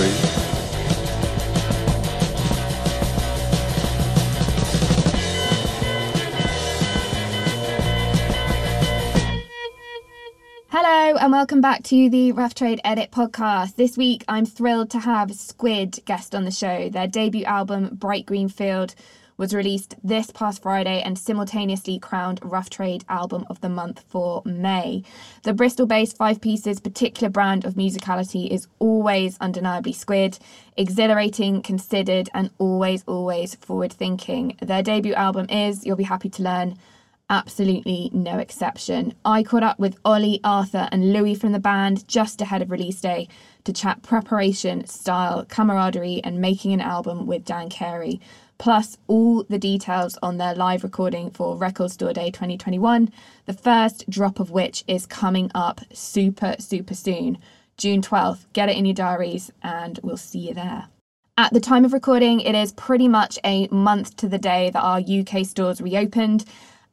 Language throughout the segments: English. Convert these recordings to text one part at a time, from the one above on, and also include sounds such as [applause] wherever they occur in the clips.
Trade. Hello, and welcome back to the Rough Trade Edit podcast. This week, I'm thrilled to have Squid guest on the show. Their debut album, Bright Green Field, was released this past Friday and simultaneously crowned Rough Trade Album of the Month for May. The Bristol based five pieces particular brand of musicality is always undeniably Squid, exhilarating, considered, and always, always forward thinking. Their debut album is, you'll be happy to learn, absolutely no exception. I caught up with Ollie, Arthur, and Louis from the band just ahead of release day to chat preparation, style, camaraderie, and making an album with Dan Carey, plus all the details on their live recording for Record Store Day 2021, the first drop of which is coming up super, super soon. June 12th. Get it in your diaries, and we'll see you there. At the time of recording, it is pretty much a month to the day that our UK stores reopened,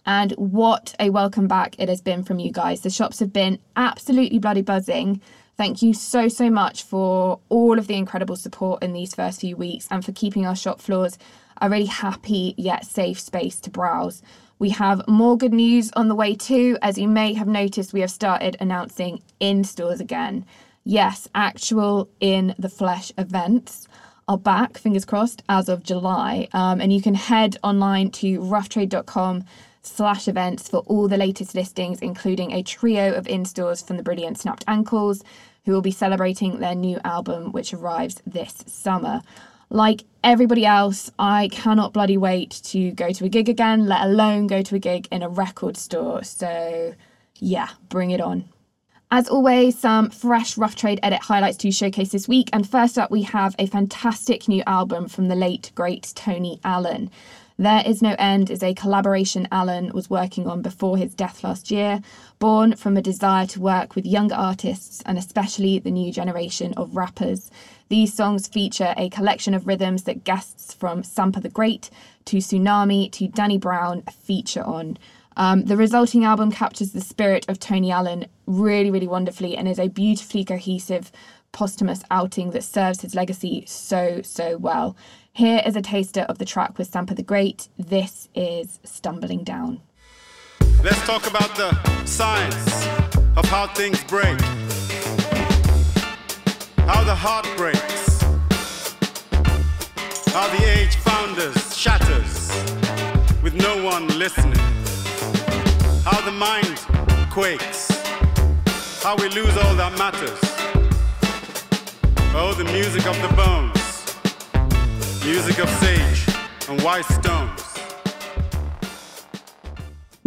and what a welcome back it has been from you guys. The shops have been absolutely bloody buzzing. Thank you so, so much for all of the incredible support in these first few weeks and for keeping our shop floors a really happy yet safe space to browse. We have more good news on the way too. As you may have noticed, we have started announcing in stores again. Yes, actual in the flesh events are back, fingers crossed, as of July. Um, and you can head online to roughtrade.com slash events for all the latest listings, including a trio of in stores from the brilliant Snapped Ankles, who will be celebrating their new album, which arrives this summer. Like everybody else, I cannot bloody wait to go to a gig again, let alone go to a gig in a record store. So, yeah, bring it on. As always, some fresh Rough Trade edit highlights to showcase this week. And first up, we have a fantastic new album from the late, great Tony Allen. There Is No End is a collaboration Allen was working on before his death last year, born from a desire to work with younger artists and especially the new generation of rappers. These songs feature a collection of rhythms that guests from Sampa the Great to Tsunami to Danny Brown feature on. Um, the resulting album captures the spirit of Tony Allen really, really wonderfully and is a beautifully cohesive posthumous outing that serves his legacy so, so well. Here is a taster of the track with Sampa the Great. This is Stumbling Down. Let's talk about the science of how things break, how the heart breaks, how the age founders shatters with no one listening, how the mind quakes, how we lose all that matters. Oh, the music of the bones. Music of sage and white stones.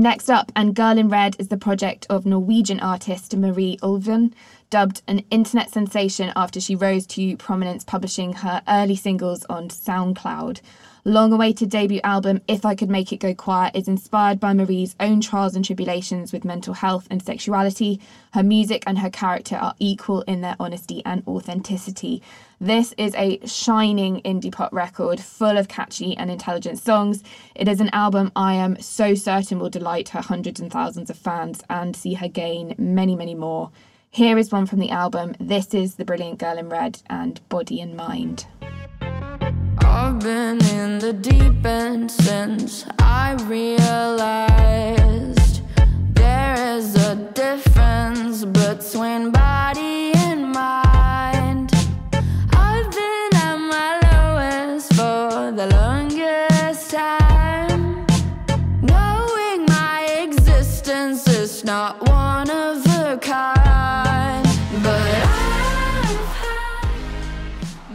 Next up, and Girl in Red is the project of Norwegian artist Marie Ulven, dubbed an internet sensation after she rose to prominence publishing her early singles on SoundCloud long awaited debut album, If I Could Make It Go Quiet, is inspired by Marie's own trials and tribulations with mental health and sexuality. Her music and her character are equal in their honesty and authenticity. This is a shining indie pop record full of catchy and intelligent songs. It is an album I am so certain will delight her hundreds and thousands of fans and see her gain many, many more. Here is one from the album. This is The Brilliant Girl in Red and Body and Mind. I've been in the deep end since I realized there is a difference between body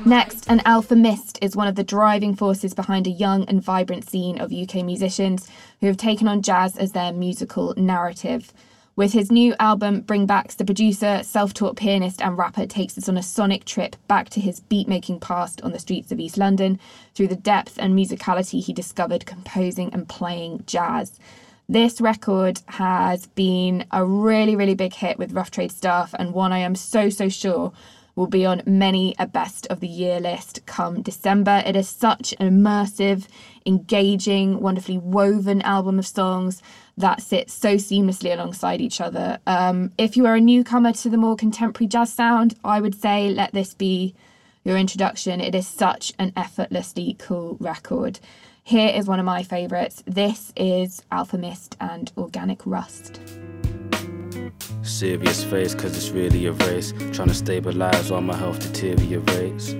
Next, an Alfa Mist is one of the driving forces behind a young and vibrant scene of UK musicians who have taken on jazz as their musical narrative. With his new album, Bring Backs, the producer, self taught pianist, and rapper takes us on a sonic trip back to his beat making past on the streets of East London through the depth and musicality he discovered composing and playing jazz. This record has been a really, really big hit with Rough Trade staff, and one I am so, so sure will be on many a best of the year list come December. It is such an immersive, engaging, wonderfully woven album of songs that sit so seamlessly alongside each other. Um, if you are a newcomer to the more contemporary jazz sound, I would say let this be your introduction. It is such an effortlessly cool record. Here is one of my favourites. This is Alfa Mist and Organic Rust. Serious face, cause it's really a race. Trying to stabilize while my health deteriorates.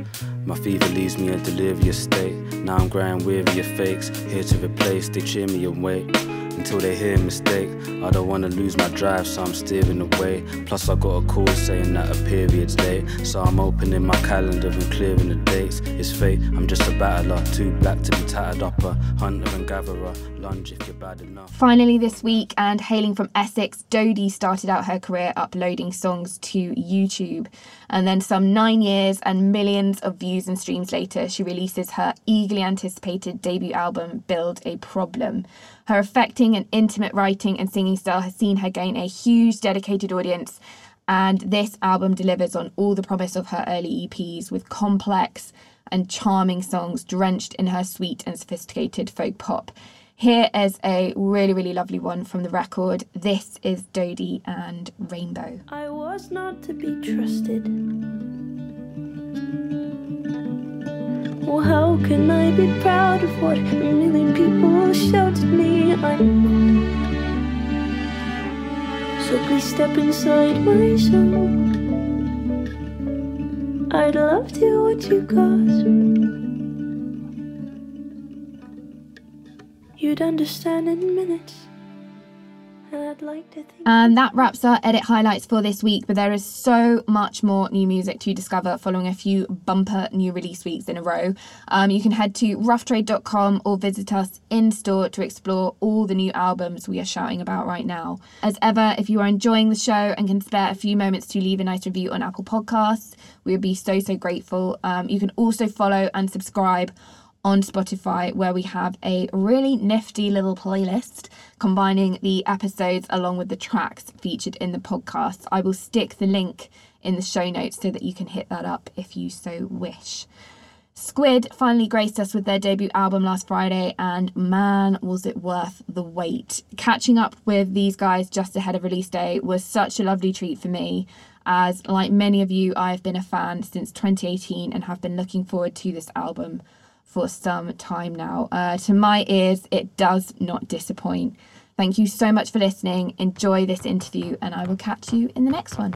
My fever leaves me in delirious state. Now I'm growing weary of fakes. Here to replace, they cheer me and wait until they hear a mistake. I don't wanna lose my drive, so I'm steering away. Plus, I got a call saying that a period's late. So I'm opening my calendar and clearing the dates. It's fate, I'm just a battler, too black to be tattered up. A hunter and gatherer, lunge if you're bad enough. Finally, this week, and hailing from Essex, Dodie started out her career uploading songs to YouTube. And then, some nine years and millions of views and streams later, she releases her eagerly anticipated debut album, Build a Problem. Her affecting and intimate writing and singing style has seen her gain a huge dedicated audience, and this album delivers on all the promise of her early EPs with complex and charming songs drenched in her sweet and sophisticated folk pop. Here is a really, really lovely one from the record. This is Dodie and Rainbow. I was not to be trusted. Well, how can I be proud of what a million people shout shouted me? I'm not. So please step inside my soul. I'd love to watch you cause you'd understand in minutes. And I'd like to think. And that wraps our edit highlights for this week, but there is so much more new music to discover following a few bumper new release weeks in a row. Um, you can head to roughtrade.com or visit us in store to explore all the new albums we are shouting about right now. As ever, if you are enjoying the show and can spare a few moments to leave a nice review on Apple Podcasts, we would be so, so grateful. Um, you can also follow and subscribe on Spotify, where we have a really nifty little playlist combining the episodes along with the tracks featured in the podcast. I will stick the link in the show notes so that you can hit that up if you so wish. Squid finally graced us with their debut album last Friday, and man, was it worth the wait. Catching up with these guys just ahead of release day was such a lovely treat for me, as, like many of you, I have been a fan since 2018 and have been looking forward to this album for some time now. Uh, to my ears, it does not disappoint. Thank you so much for listening. Enjoy this interview, and I will catch you in the next one.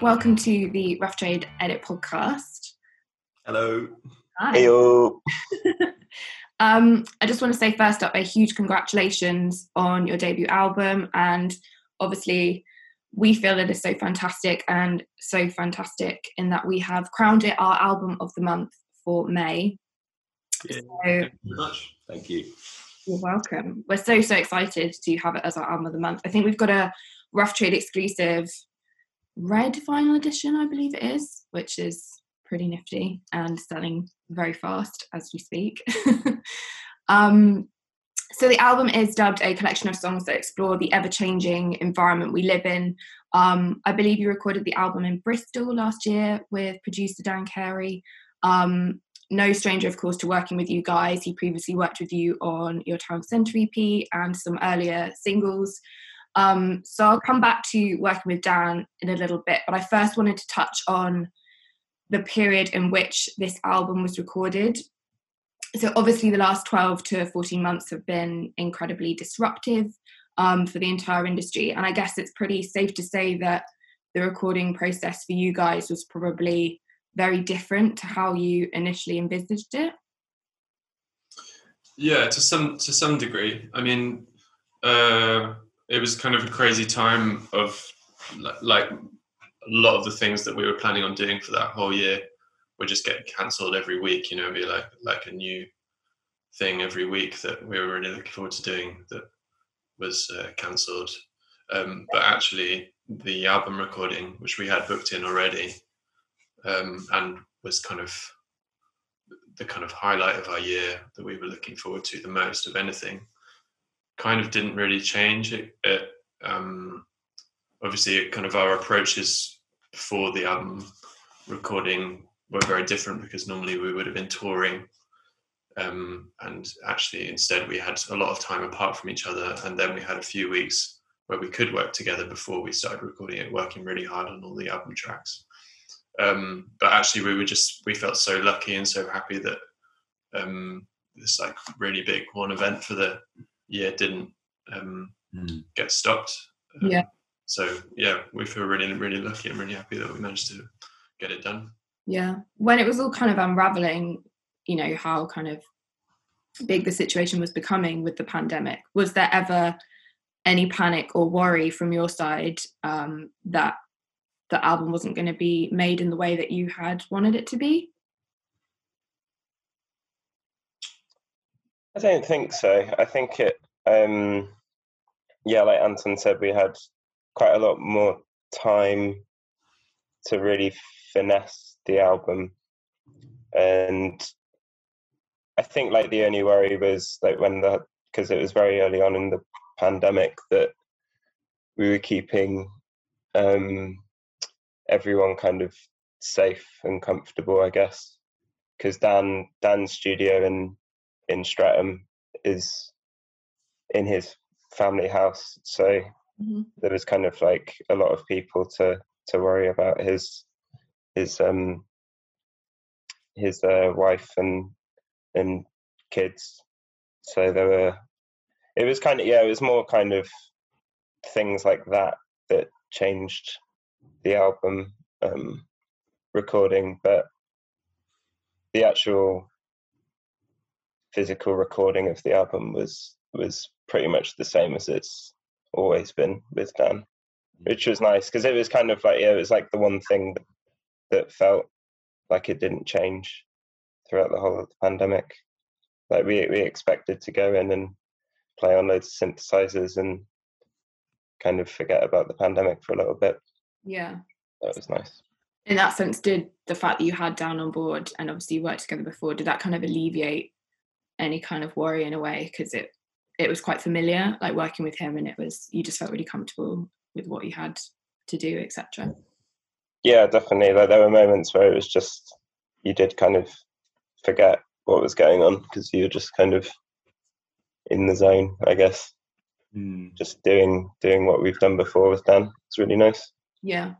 Welcome to the Rough Trade Edit podcast. Hello. Hi. Heyo. [laughs] Um, I just want to say first up a huge congratulations on your debut album, and obviously we feel it is so fantastic and so fantastic in that we have crowned it our album of the month for May. Yeah, So thank you very much. Thank you. you're welcome. We're so so excited to have it as our album of the month. I think we've got a Rough Trade exclusive red vinyl edition, I believe it is, which is pretty nifty and selling very fast as we speak. [laughs] um, so the album is dubbed a collection of songs that explore the ever-changing environment we live in. Um, I believe you recorded the album in Bristol last year with producer Dan Carey. Um, no stranger, of course, to working with you guys. He previously worked with you on your Town Centre EP and some earlier singles. Um, so I'll come back to working with Dan in a little bit, but I first wanted to touch on the period in which this album was recorded. So obviously, the last 12 to 14 months have been incredibly disruptive um, for the entire industry, and I guess it's pretty safe to say that the recording process for you guys was probably very different to how you initially envisaged it. Yeah, to some to some degree. I mean, uh, it was kind of a crazy time of like a lot of the things that we were planning on doing for that whole year were just getting cancelled every week. You know, be like like a new thing every week that we were really looking forward to doing that was uh, cancelled. Um, but actually, the album recording, which we had booked in already, um, and was kind of the kind of highlight of our year that we were looking forward to the most of anything, kind of didn't really change. It, it um, obviously, kind of our approaches before the album recording were very different because normally we would have been touring um, and actually instead we had a lot of time apart from each other and then we had a few weeks where we could work together before we started recording it working really hard on all the album tracks um, but actually we were just we felt so lucky and so happy that um, this like really big one event for the year didn't um, Mm. get stopped Um, Yeah. So yeah we feel really really lucky and really happy that we managed to get it done Yeah. When it was all kind of unraveling, you know, how kind of big the situation was becoming with the pandemic, was there ever any panic or worry from your side um, that the album wasn't going to be made in the way that you had wanted it to be? I don't think so. I think it, um, yeah, like Anton said, we had quite a lot more time to really finesse the album. And I think like the only worry was like when the, because it was very early on in the pandemic that we were keeping um, everyone kind of safe and comfortable, I guess. Because Dan Dan's studio in in Streatham is in his family house, so Mhm. there was kind of like a lot of people to to worry about his his um his uh, wife and and kids. So there were it was kind of yeah, it was more kind of things like that that changed the album um recording, but the actual physical recording of the album was was pretty much the same as it's always been with Dan, mm. which was nice because it was kind of like yeah, it was like the one thing that, that felt like it didn't change throughout the whole of the pandemic. Like we we expected to go in and play on loads of synthesizers and kind of forget about the pandemic for a little bit. Yeah. That was nice. In that sense, did the fact that you had Dan on board and obviously you worked together before, did that kind of alleviate any kind of worry in a way? Because it it was quite familiar, like working with him, and it was you just felt really comfortable with what you had to do, etc. Yeah, definitely. Like there were moments where it was just you did kind of forget what was going on because you were just kind of in the zone, I guess. Mm. Just doing doing what we've done before with Dan. It's really nice. Yeah.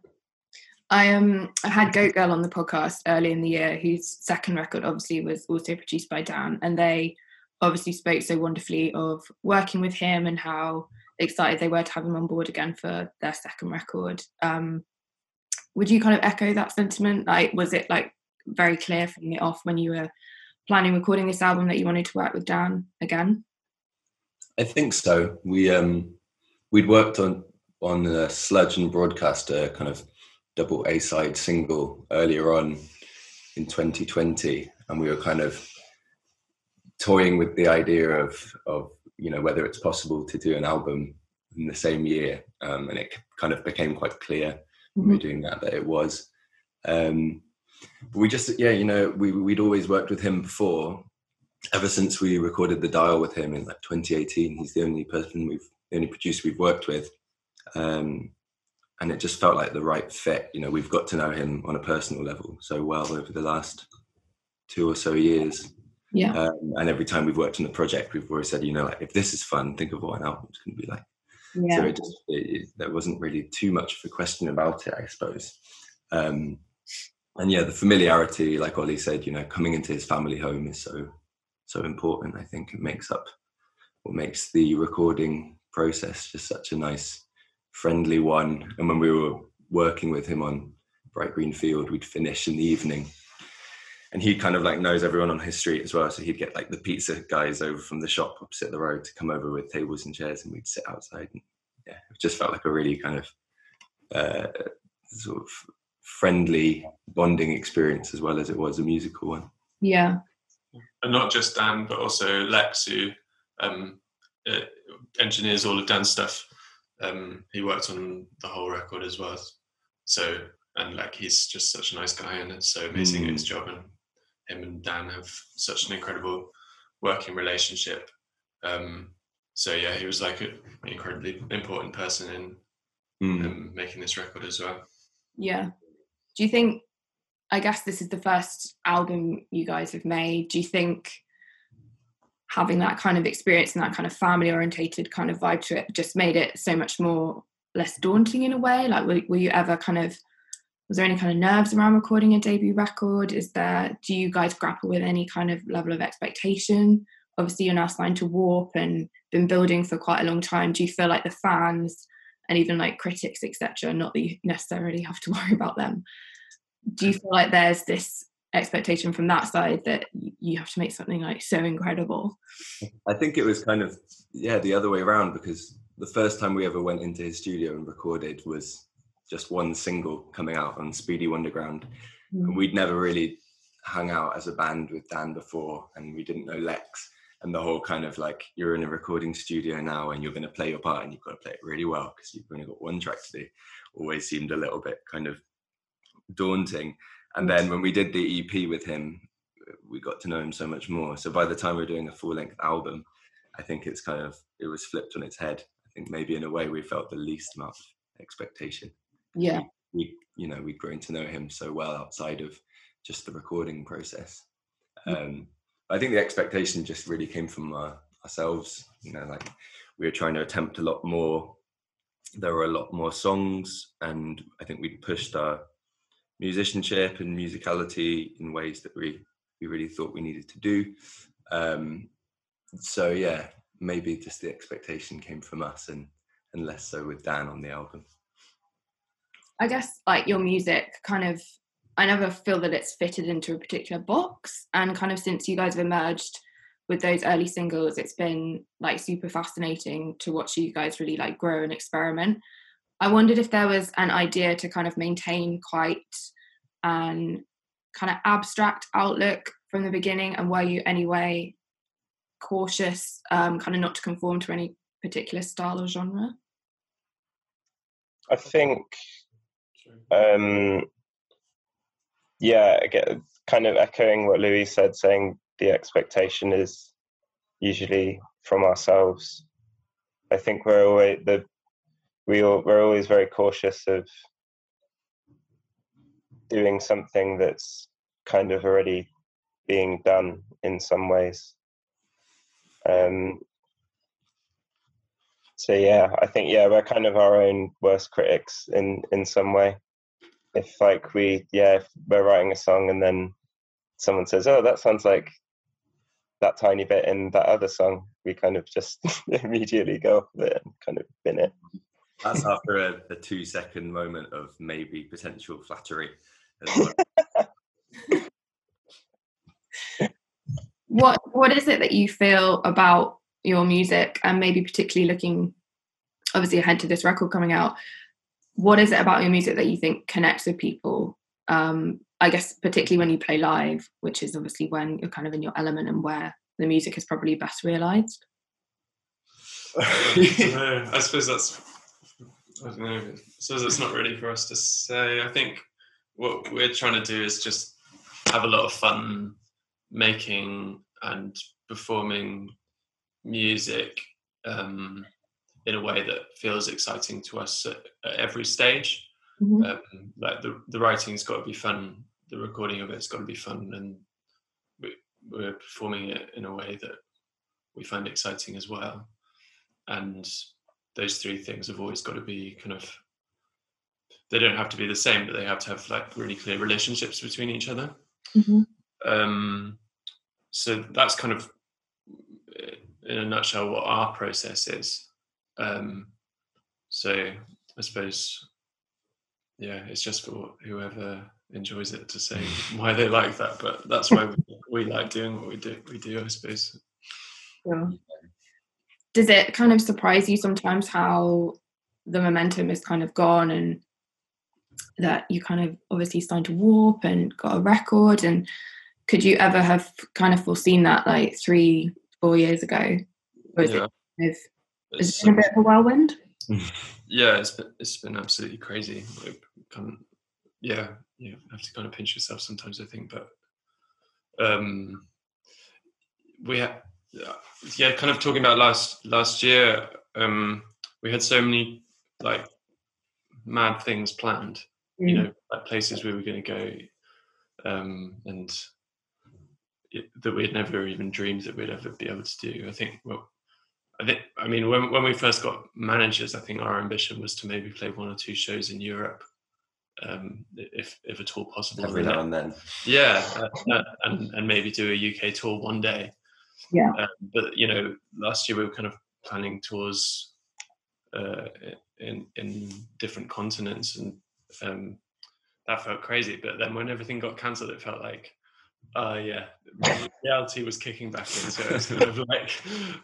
I um I had Goat Girl on the podcast early in the year, whose second record obviously was also produced by Dan, and they obviously spoke so wonderfully of working with him and how excited they were to have him on board again for their second record. Um, would you kind of echo that sentiment? Like, was it like very clear from the off when you were planning recording this album that you wanted to work with Dan again? I think so. We um we'd worked on on a Sludge and Broadcaster kind of double A side single earlier on in 2020, and we were kind of toying with the idea of of you know whether it's possible to do an album in the same year, um, and it kind of became quite clear when we were doing that that it was. Um, but we just yeah you know we we'd always worked with him before. Ever since we recorded the dial with him in like 2018 he's the only person we've the only producer we've worked with. Um and it just felt like the right fit. You know we've got to know him on a personal level so well over the last two or so years Yeah. um, and every time we've worked on the project we've always said you know like if this is fun think of what an album's going to be like. Yeah. so it just it, it, there wasn't really too much of a question about it i suppose. Um and yeah the familiarity like ollie said you know coming into his family home is so so important i think. It makes up what makes the recording process just such a nice friendly one. And when we were working with him on bright green field we'd finish in the evening and he kind of like knows everyone on his street as well so he'd get like the pizza guys over from the shop opposite the road to come over with tables and chairs and we'd sit outside and yeah it just felt like a really kind of uh, sort of friendly bonding experience as well as it was a musical one Yeah. and not just Dan, but also Lex, who um, uh, engineers all of Dan's stuff. Um, he worked on the whole record as well. So, and like he's just such a nice guy, and it's so amazing at his job. And him and Dan have such an incredible working relationship. Um, so yeah, he was like an incredibly important person in Mm. um, making this record as well. Yeah. Do you think I guess this is the first album you guys have made. Do you think having that kind of experience and that kind of family orientated kind of vibe to it just made it so much more less daunting in a way? Like, were, were you ever kind of was there any kind of nerves around recording a debut record? Is there do you guys grapple with any kind of level of expectation? Obviously, you're now signed to Warp and been building for quite a long time. Do you feel like the fans and even like critics, etc., not that you necessarily have to [laughs] worry about them, do you feel like there's this expectation from that side that you have to make something like so incredible i think it was kind of yeah the other way around because the first time we ever went into his studio and recorded was just one single coming out on speedy wonderground mm. and we'd never really hung out as a band with dan before and we didn't know lex and the whole kind of like you're in a recording studio now and you're going to play your part and you've got to play it really well because you've only got one track to do always seemed a little bit kind of daunting. And then when we did the EP with him, we got to know him so much more. So by the time we are doing a full length album, I think it's kind of it was flipped on its head. I think maybe in a way we felt the least amount of expectation. Yeah. We, you know we'd grown to know him so well outside of just the recording process. Um, I think the expectation just really came from uh, ourselves. You know, like we were trying to attempt a lot more. There were a lot more songs, and I think we pushed our musicianship and musicality in ways that we we really thought we needed to do. Um, so yeah, maybe just the expectation came from us and and less so with Dan on the album. I guess like your music kind of I never feel that it's fitted into a particular box and kind of since you guys have emerged with those early singles it's been like super fascinating to watch you guys really like grow and experiment I wondered if there was an idea to kind of maintain quite an kind of abstract outlook from the beginning, and were you anyway cautious, um, kind of not to conform to any particular style or genre? I think, um, yeah, again, kind of echoing what Louis said, saying the expectation is usually from ourselves. I think we're always the we all, we're always very cautious of doing something that's kind of already being done in some ways. Um, so yeah, I think yeah, we're kind of our own worst critics in in some way. If like we yeah, if we're writing a song and then someone says, "Oh, that sounds like that tiny bit in that other song," we kind of just [laughs] immediately go off it and kind of bin it. That's after a, a two second moment of maybe potential flattery. [laughs] what what is it that you feel about your music and maybe particularly looking obviously ahead to this record coming out what is it about your music that you think connects with people um i guess particularly when you play live which is obviously when you're kind of in your element and where the music is probably best realized I suppose that's I don't know. I suppose it's not really for us to say. I think what we're trying to do is just have a lot of fun making and performing music um, in a way that feels exciting to us at, at every stage. Mm-hmm. Um, like the the writing's got to be fun, the recording of it's got to be fun, and we, we're performing it in a way that we find exciting as well. And those three things have always got to be kind of they don't have to be the same, but they have to have like really clear relationships between each other. Mm-hmm. Um, so that's kind of, in a nutshell, what our process is. Um, so I suppose, yeah, it's just for whoever enjoys it to say [laughs] why they like that, but that's why we, we like doing what we do. We do, I suppose. Yeah does it kind of surprise you sometimes how the momentum is kind of gone and that you kind of obviously signed to warp and got a record and could you ever have kind of foreseen that like three four years ago or is yeah. it kind of, is it been a bit of a whirlwind [laughs] yeah it's been, it's been absolutely crazy kind of, yeah you have to kind of pinch yourself sometimes i think but um we have yeah, kind of talking about last last year, um, we had so many like mad things planned. Mm. You know, like places we were going to go, um, and it, that we'd never even dreamed that we'd ever be able to do. I think well, I think I mean when when we first got managers, I think our ambition was to maybe play one or two shows in Europe, um, if if at all possible. Every now and then. Yeah, uh, uh, and and maybe do a UK tour one day. Yeah. Um, but you know, last year we were kind of planning tours uh, in in different continents, and um, that felt crazy. But then when everything got cancelled, it felt like, uh, yeah, reality was kicking back in. So it's kind of like,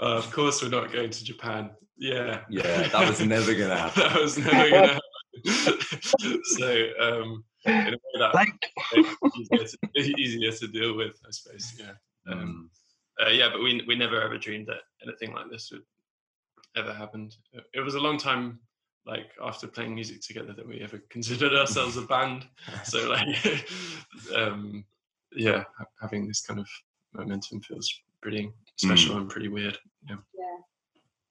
uh, of course we're not going to Japan. Yeah, Yeah, that was never gonna [laughs] happen. that was never gonna happen. [laughs] so um, in a way that Like, easier to, [laughs] easier to deal with, I suppose. Yeah. Um, Mm. uh, yeah, but we we never ever dreamed that anything like this would ever happen. It was a long time, like after playing music together, that we ever considered ourselves a band. So like, um, yeah, ha- having this kind of momentum feels pretty special and pretty weird. Yeah.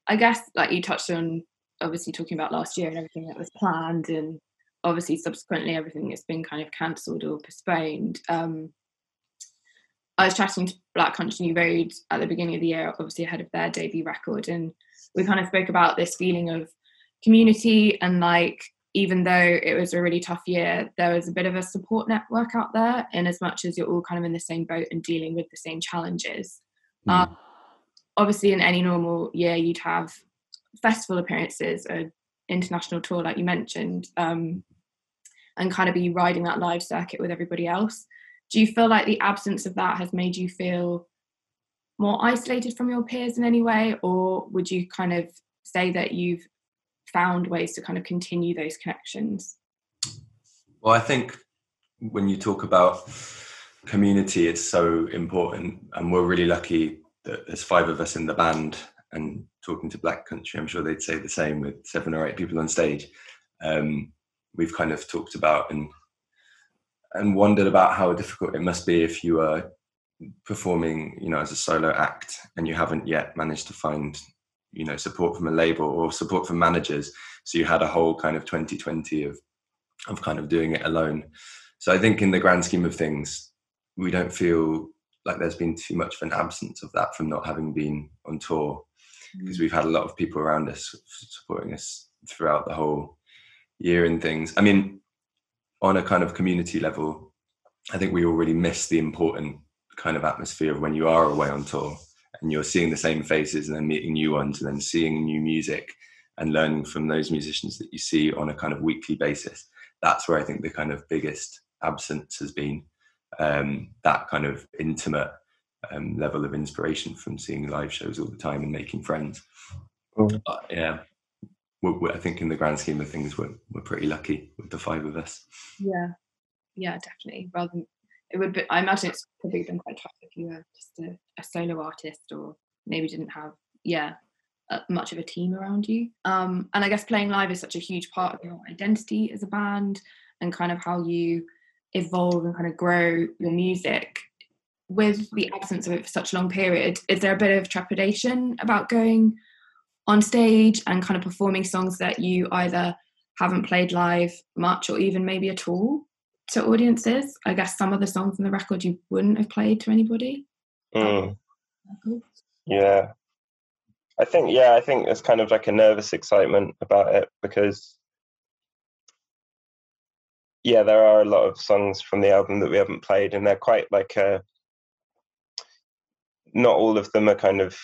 I guess like you touched on obviously talking about last year and everything that was planned and obviously subsequently everything that's been kind of cancelled or postponed. Um I was chatting to Black Country New Road at the beginning of the year, obviously ahead of their debut record, and we kind of spoke about this feeling of community and like even though it was a really tough year, there was a bit of a support network out there, in as much as you're all kind of in the same boat and dealing with the same challenges. Mm. Um, obviously, in any normal year, you'd have festival appearances, an international tour, like you mentioned, um, and kind of be riding that live circuit with everybody else. Do you feel like the absence of that has made you feel more isolated from your peers in any way, or would you kind of say that you've found ways to kind of continue those connections? Well, I think when you talk about community, it's so important, and we're really lucky that there's five of us in the band. And talking to Black Country, I'm sure they'd say the same with seven or eight people on stage. Um, we've kind of talked about and and wondered about how difficult it must be if you are performing, you know, as a solo act and you haven't yet managed to find, you know, support from a label or support from managers. So you had a whole kind of 2020 of of kind of doing it alone. So I think in the grand scheme of things, we don't feel like there's been too much of an absence of that from not having been on tour mm. because we've had a lot of people around us supporting us throughout the whole year and things. I mean, on a kind of community level, I think we already miss the important kind of atmosphere of when you are away on tour and you're seeing the same faces and then meeting new ones and then seeing new music and learning from those musicians that you see on a kind of weekly basis. That's where I think the kind of biggest absence has been um, that kind of intimate um, level of inspiration from seeing live shows all the time and making friends. Mm. But, yeah, we're, we're- I think in the grand scheme of things, we're, we're pretty lucky with the five of us. Yeah, yeah, definitely. Rather than it would be, I imagine it's probably been quite tough if you were just a, a solo artist or maybe didn't have, yeah, uh, much of a team around you. Um, and I guess playing live is such a huge part of your identity as a band and kind of how you evolve and kind of grow your music. With the absence of it for such a long period, is there a bit of trepidation about going on stage and kind of performing songs that you either haven't played live much or even maybe at all to audiences. I guess some of the songs on the record you wouldn't have played to anybody. Mm, yeah. I think yeah, I think there's kind of like a nervous excitement about it because yeah, there are a lot of songs from the album that we haven't played and they're quite like a not all of them are kind of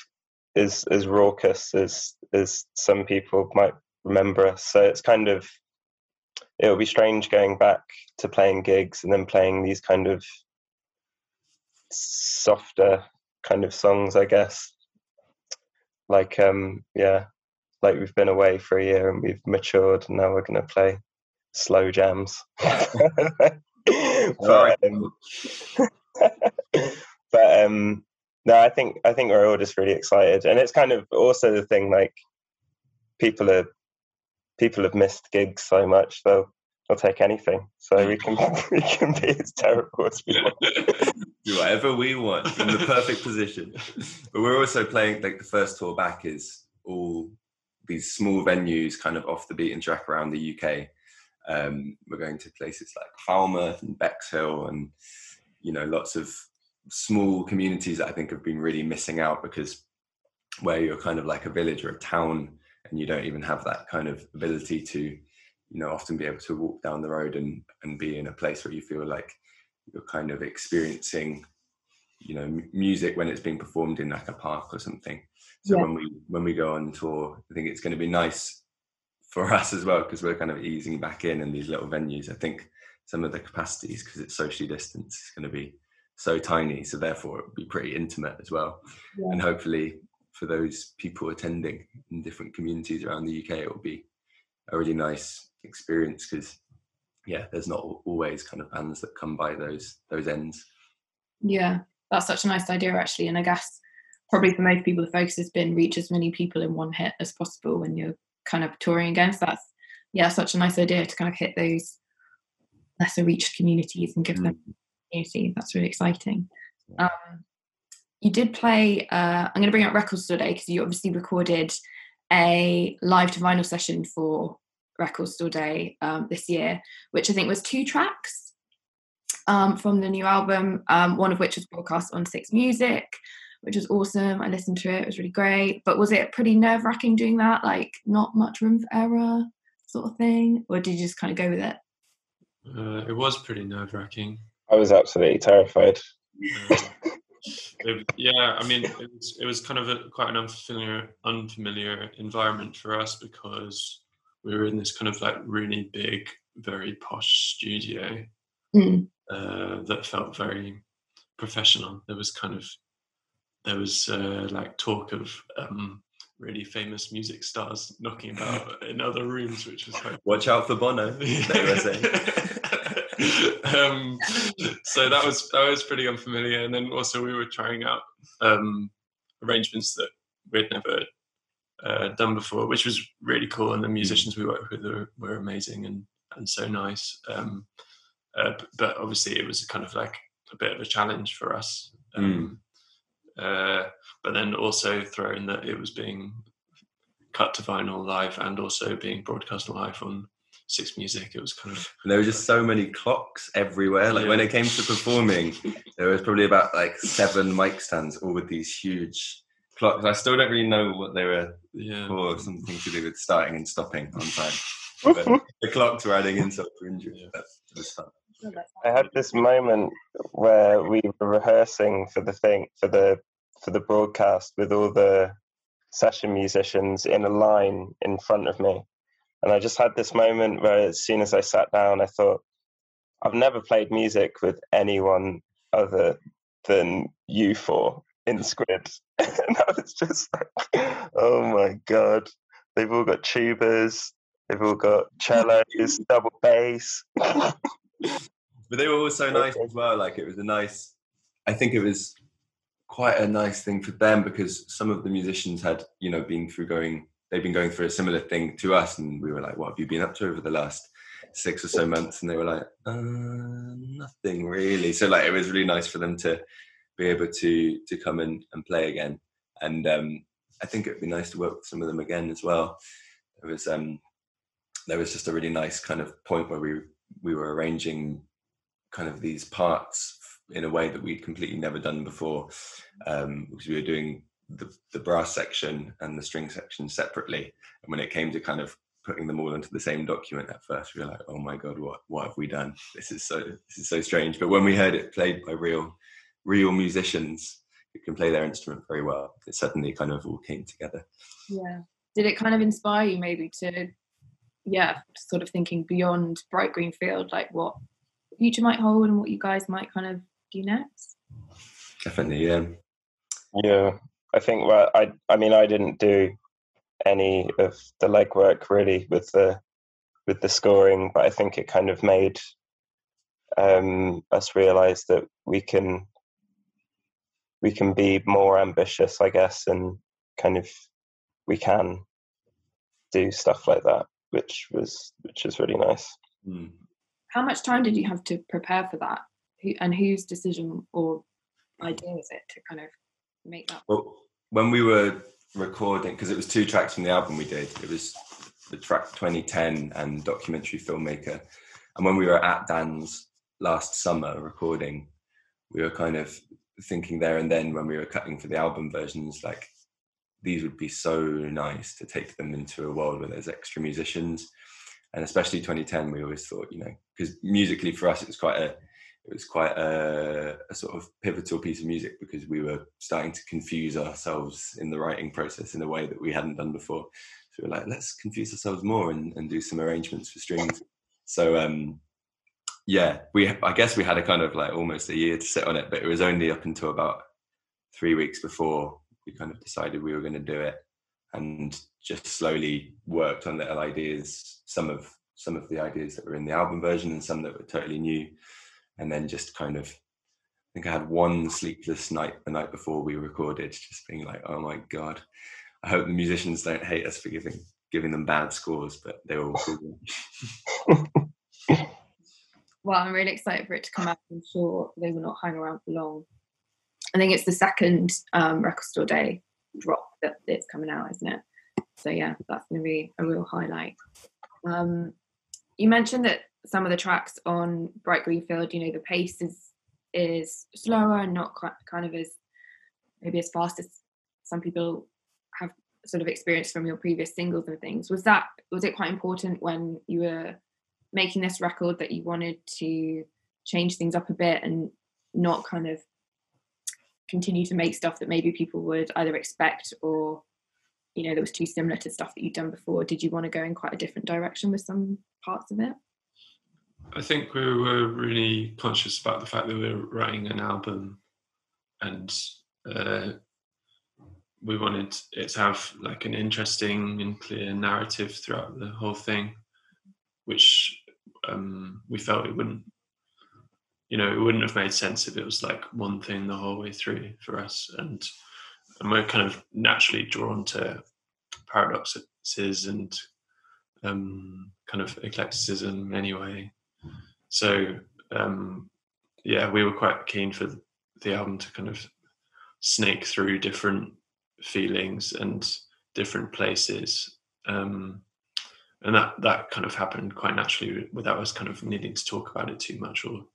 as as raucous as as some people might remember us. So it's kind of it'll be strange going back to playing gigs and then playing these kind of softer kind of songs, I guess. Like um yeah, like we've been away for a year and we've matured and now we're gonna play slow jams. [laughs] but, um, [laughs] but um no, I think I think we're all just really excited. And it's kind of also the thing like people are people have missed gigs so much they'll they'll take anything. So we can [laughs] [laughs] we can be as terrible as we want. [laughs] Do whatever we want in the perfect position. But we're also playing like the first tour back is all these small venues kind of off the beaten track around the UK. Um, we're going to places like Falmouth and Bexhill and you know lots of small communities that I think have been really missing out because where you're kind of like a village or a town and you don't even have that kind of ability to you know often be able to walk down the road and and be in a place where you feel like you're kind of experiencing you know m- music when it's being performed in like a park or something so Yeah. when we when we go on tour i think it's going to be nice for us as well because we're kind of easing back in in these little venues i think some of the capacities because it's socially distanced is going to be so tiny so therefore it will be pretty intimate as well Yeah. and hopefully for those people attending in different communities around the uk it will be a really nice experience because yeah there's not always kind of bands that come by those those ends Yeah, that's such a nice idea, actually. And I guess probably for most people, the focus has been reach as many people in one hit as possible when you're kind of touring again. So that's, yeah, such a nice idea to kind of hit those lesser reached communities and give them community. That's really exciting. Um, you did play, uh, I'm going to bring up Records Store Day because you obviously recorded a live to vinyl session for Records Store Day um, this year, which I think was two tracks um, from the new album, um, one of which was broadcast on Six Music, which was awesome. I listened to it, it was really great. But was it pretty nerve wracking doing that? Like, not much room for error, sort of thing? Or did you just kind of go with it? Uh, it was pretty nerve wracking. I was absolutely terrified. It, yeah, I mean, it was, it was kind of a, quite an unfamiliar, unfamiliar environment for us because we were in this kind of like really big, very posh studio Mm. uh, that felt very professional. There was kind of there was uh, like talk of um, really famous music stars knocking about in other rooms, which was like watch out for bono [laughs] they were saying. [laughs] um, so that was that was pretty unfamiliar. And then also we were trying out um, arrangements that we'd never uh, done before, which was really cool. And the musicians we worked with were, were amazing and and so nice. Um, uh, but obviously, it was kind of like a bit of a challenge for us. Um, uh, but then also throw in that it was being cut to vinyl live and also being broadcast live on Six Music. It was kind of And there were just so many clocks everywhere. Like when it came to performing, there was probably about like seven mic stands, all with these huge clocks. I still don't really know what they were yeah. for. Something to do with starting and stopping on time. But the clocks were adding insult to injury. That was fun. I had this moment where we were rehearsing for the thing for the for the broadcast with all the session musicians in a line in front of me. And I just had this moment where as soon as I sat down I thought I've never played music with anyone other than you four in Squid. [laughs] and I was just like, oh my god. They've all got tubas, they've all got cellos, [laughs] double bass. But they were all so nice as well. Like it was a nice. I think it was quite a nice thing for them because some of the musicians had, you know, been through going. They've been going through a similar thing to us, and we were like, "What have you been up to over the last six or so months?" And they were like, uh, "Nothing really." So like, it was really nice for them to be able to to come and, and play again. And um, I think it'd be nice to work with some of them again as well. There was um, there was just a really nice kind of point where we we were arranging kind of these parts in a way that we'd completely never done before um, because we were doing the, the brass section and the string section separately. And when it came to kind of putting them all into the same document at first we were like oh my god what what have we done? This is so this is so strange. But when we heard it played by real real musicians who can play their instrument very well it suddenly kind of all came together. Yeah. Did it kind of inspire you maybe to, yeah, sort of thinking beyond Bright Green Field, like what the future might hold and what you guys might kind of do next? definitely yeah. Yeah, I think well, I I mean I didn't do any of the legwork really with the with the scoring, but I think it kind of made um, us realize that we can we can be more ambitious, I guess, and kind of we can do stuff like that, which was which is really nice. Mm. How much time did you have to prepare for that? Who, and whose decision or idea was it to kind of make that? Well, when we were recording, because it was two tracks from the album we did, it was the track 2010 and documentary filmmaker. And when we were at Dan's last summer recording, we were kind of thinking there and then when we were cutting for the album versions, like these would be so nice to take them into a world where there's extra musicians. And especially 2010, we always thought, you know, because musically for us, it was quite a it was quite a, a, sort of pivotal piece of music because we were starting to confuse ourselves in the writing process in a way that we hadn't done before. So we are like, let's confuse ourselves more and, and do some arrangements for strings. So um, yeah, we I guess we had a kind of like almost a year to sit on it, but it was only up until about three weeks before we kind of decided we were going to do it, and just slowly worked on little ideas. Some of some of the ideas that were in the album version, and some that were totally new, and then just kind of. I think I had one sleepless night the night before we recorded, just being like, "Oh my god, I hope the musicians don't hate us for giving giving them bad scores, but they were all cool." [laughs] well, I'm really excited for it to come out. I'm sure they will not hang around for long. I think it's the second um, record store day drop that it's coming out, isn't it? So yeah, that's going to be a real highlight. Um, you mentioned that some of the tracks on Bright Green Field, you know, the pace is is slower and not quite, kind of as maybe as fast as some people have sort of experienced from your previous singles and things. Was that was it quite important when you were making this record that you wanted to change things up a bit and not kind of continue to make stuff that maybe people would either expect or you know that was too similar to stuff that you'd done before did you want to go in quite a different direction with some parts of it i think we were really conscious about the fact that we were writing an album and uh, we wanted it to have like an interesting and clear narrative throughout the whole thing which um, we felt it wouldn't you know it wouldn't have made sense if it was like one thing the whole way through for us. And and we're kind of naturally drawn to paradoxes and um, kind of eclecticism anyway so um, yeah we were quite keen for the album to kind of snake through different feelings and different places um, and that that kind of happened quite naturally without us kind of needing to talk about it too much or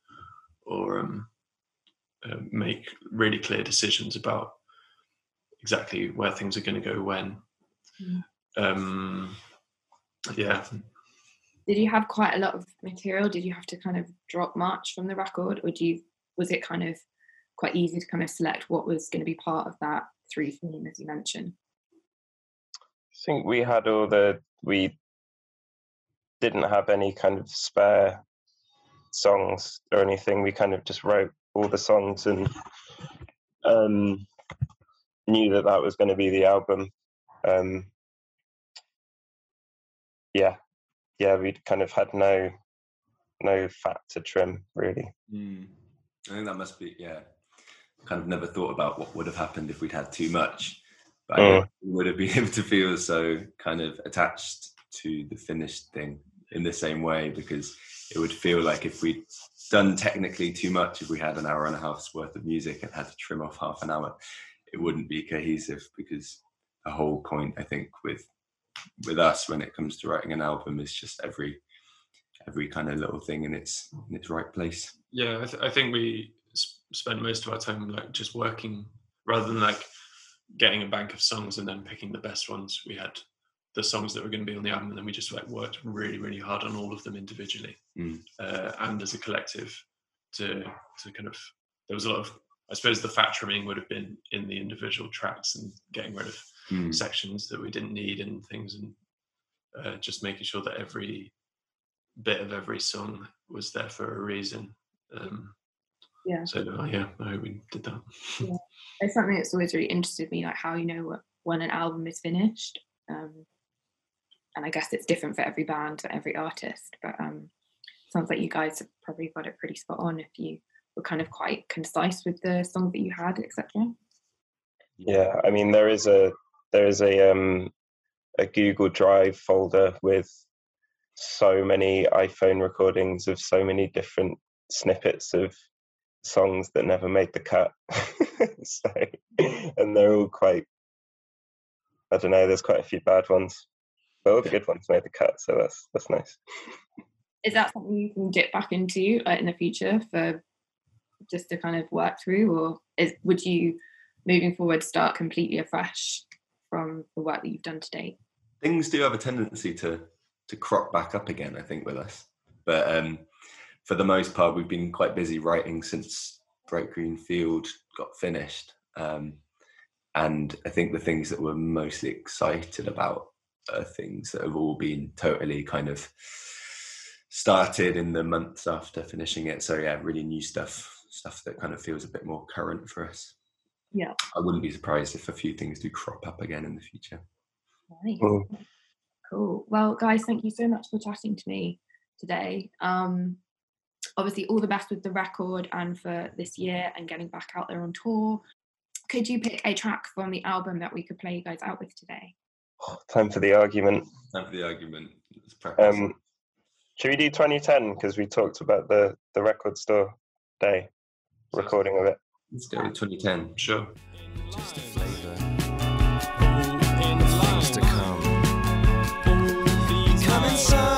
or um, uh, make really clear decisions about exactly where things are going to go when. Mm. Um, yeah. Did you have quite a lot of material? Did you have to kind of drop much from the record, or do you was it kind of quite easy to kind of select what was going to be part of that three theme as you mentioned? I think we had all the we didn't have any kind of spare songs or anything. We kind of just wrote all the songs and um, knew that that was going to be the album. Um, yeah, yeah, we kind of had no no fat to trim really. Mm. I think that must be yeah. Kind of never thought about what would have happened if we'd had too much, but mm. we [laughs] would have been able to feel so kind of attached to the finished thing in the same way because it would feel like if we'd done technically too much, if we had an hour and a half's worth of music and had to trim off half an hour, it wouldn't be cohesive because the whole point, I think, with with us when it comes to writing an album is just every every kind of little thing in its in its right place. Yeah, I, th- I think we sp- spent most of our time like just working rather than like getting a bank of songs and then picking the best ones. We had the songs that were going to be on the album, and then we just like worked really, really hard on all of them individually mm. uh, and as a collective to to kind of. There was a lot of, I suppose, the fat trimming would have been in the individual tracks and getting rid of mm. sections that we didn't need and things, and uh, just making sure that every bit of every song was there for a reason. Um, yeah. So uh, yeah, I hope we did that. Yeah. It's something that's always really interested me, like how you know when an album is finished. Um, and I guess it's different for every band, for every artist. But um, sounds like you guys have probably got it pretty spot on if you were kind of quite concise with the song that you had, etc. Yeah, I mean there is a there is a um a Google Drive folder with so many iPhone recordings of so many different snippets of songs that never made the cut. [laughs] so, and they're all quite I don't know, there's quite a few bad ones but all the good ones made the cut, so that's that's nice. Is that something you can dip back into uh, in the future for just to kind of work through, or is, would you, moving forward, start completely afresh from the work that you've done to date? Things do have a tendency to to crop back up again, I think, with us. But um, for the most part, we've been quite busy writing since Bright Green Field got finished. Um, and I think the things that we're mostly excited about are things that have all been totally kind of started in the months after finishing it. So yeah, really new stuff, stuff that kind of feels a bit more current for us. Yeah. I wouldn't be surprised if a few things do crop up again in the future. Nice. Cool. Well, guys, thank you so much for chatting to me today. Um, obviously, all the best with the record and for this year and getting back out there on tour. Could you pick a track from the album that we could play you guys out with today? Time for the argument. Time for the argument. Let's practice. Um, should we do 2010 because we talked about the the record store day recording of it? Let's go with 2010. Sure. Just a flavor. Things to come. Come inside.